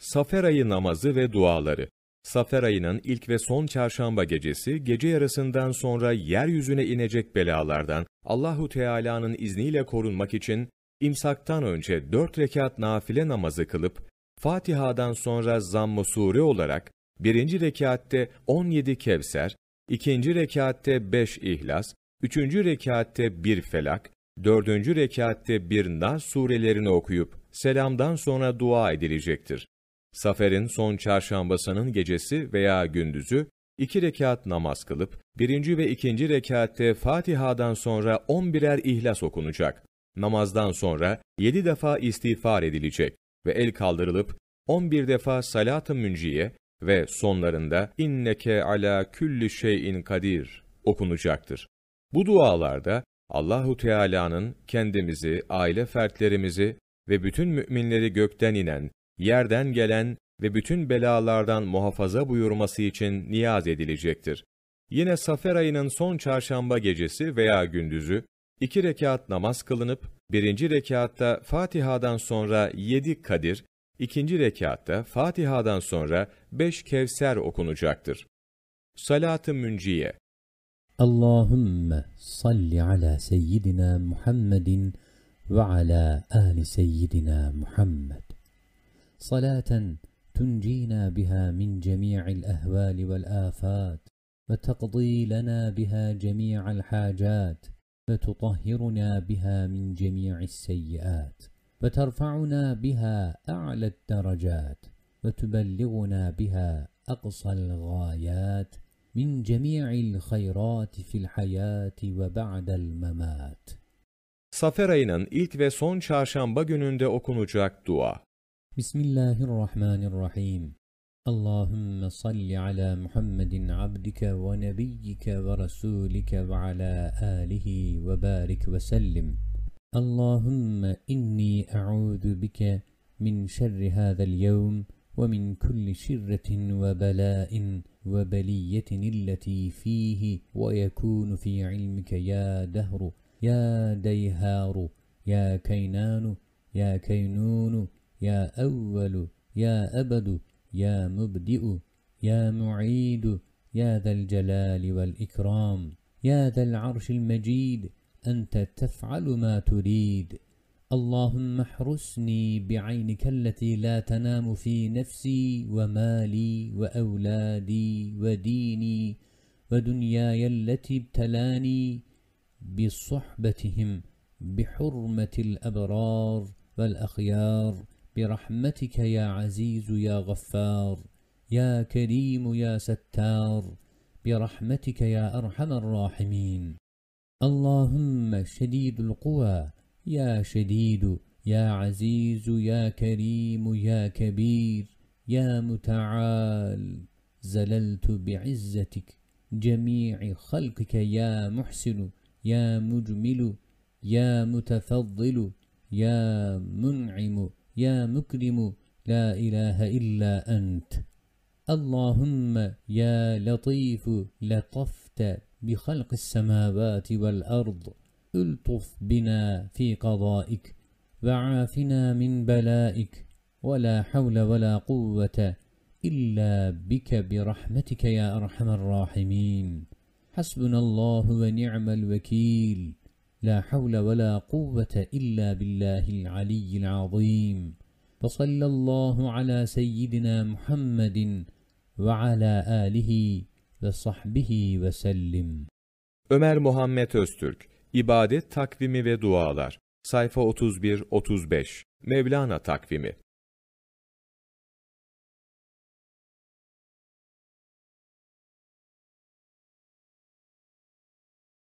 Safer ayı namazı ve duaları. Safer ayının ilk ve son çarşamba gecesi, gece yarısından sonra yeryüzüne inecek belalardan Allahu Teala'nın izniyle korunmak için imsaktan önce dört rekat nafile namazı kılıp, Fatiha'dan sonra zamm-ı sure olarak, birinci rekatte 17 Kevser, ikinci rekatte 5 İhlas, üçüncü rekatte bir Felak, dördüncü rekatte bir Nas surelerini okuyup, selamdan sonra dua edilecektir. Safer'in son çarşambasının gecesi veya gündüzü, iki rekat namaz kılıp, birinci ve ikinci rekatte Fatiha'dan sonra on birer ihlas okunacak. Namazdan sonra yedi defa istiğfar edilecek ve el kaldırılıp, on bir defa salat-ı münciye ve sonlarında inneke ala külli şeyin kadir okunacaktır. Bu dualarda Allahu Teala'nın kendimizi, aile fertlerimizi ve bütün müminleri gökten inen, yerden gelen ve bütün belalardan muhafaza buyurması için niyaz edilecektir. Yine Safer ayının son çarşamba gecesi veya gündüzü, iki rekat namaz kılınıp, birinci rekatta Fatiha'dan sonra yedi Kadir, ikinci rekatta Fatiha'dan sonra beş Kevser okunacaktır. Salat-ı Münciye Allahümme salli ala seyyidina Muhammedin ve ala ali seyyidina Muhammed. Salatan تنجينا بها من جميع الأهوال والآفات وتقضي لنا بها جميع الحاجات وتطهرنا بها من جميع السيئات وترفعنا بها أعلى الدرجات وتبلغنا بها أقصى الغايات من جميع الخيرات في الحياة وبعد الممات Safer ayının ilk ve son çarşamba gününde okunacak dua. بسم الله الرحمن الرحيم. اللهم صل على محمد عبدك ونبيك ورسولك وعلى آله وبارك وسلم. اللهم إني أعوذ بك من شر هذا اليوم ومن كل شرة وبلاء وبلية التي فيه ويكون في علمك يا دهر يا ديهار يا كينان يا كينون يا أول يا أبد يا مبدئ يا معيد يا ذا الجلال والإكرام يا ذا العرش المجيد أنت تفعل ما تريد. اللهم احرسني بعينك التي لا تنام في نفسي ومالي وأولادي وديني ودنياي التي ابتلاني بصحبتهم بحرمة الأبرار والأخيار. برحمتك يا عزيز يا غفار يا كريم يا ستار برحمتك يا أرحم الراحمين. اللهم شديد القوى يا شديد يا عزيز يا كريم يا كبير يا متعال. زللت بعزتك جميع خلقك يا محسن يا مجمل يا متفضل يا منعم. يا مكرم لا إله إلا أنت. اللهم يا لطيف لطفت بخلق السماوات والأرض. الطف بنا في قضائك وعافنا من بلائك. ولا حول ولا قوة إلا بك برحمتك يا أرحم الراحمين. حسبنا الله ونعم الوكيل. لا حول ولا قوة إلا بالله العلي العظيم فصلى الله على سيدنا محمد وعلى آله ve sahbihi ve sellim. Ömer Muhammed Öztürk, İbadet Takvimi ve Dualar, sayfa 31-35, Mevlana Takvimi.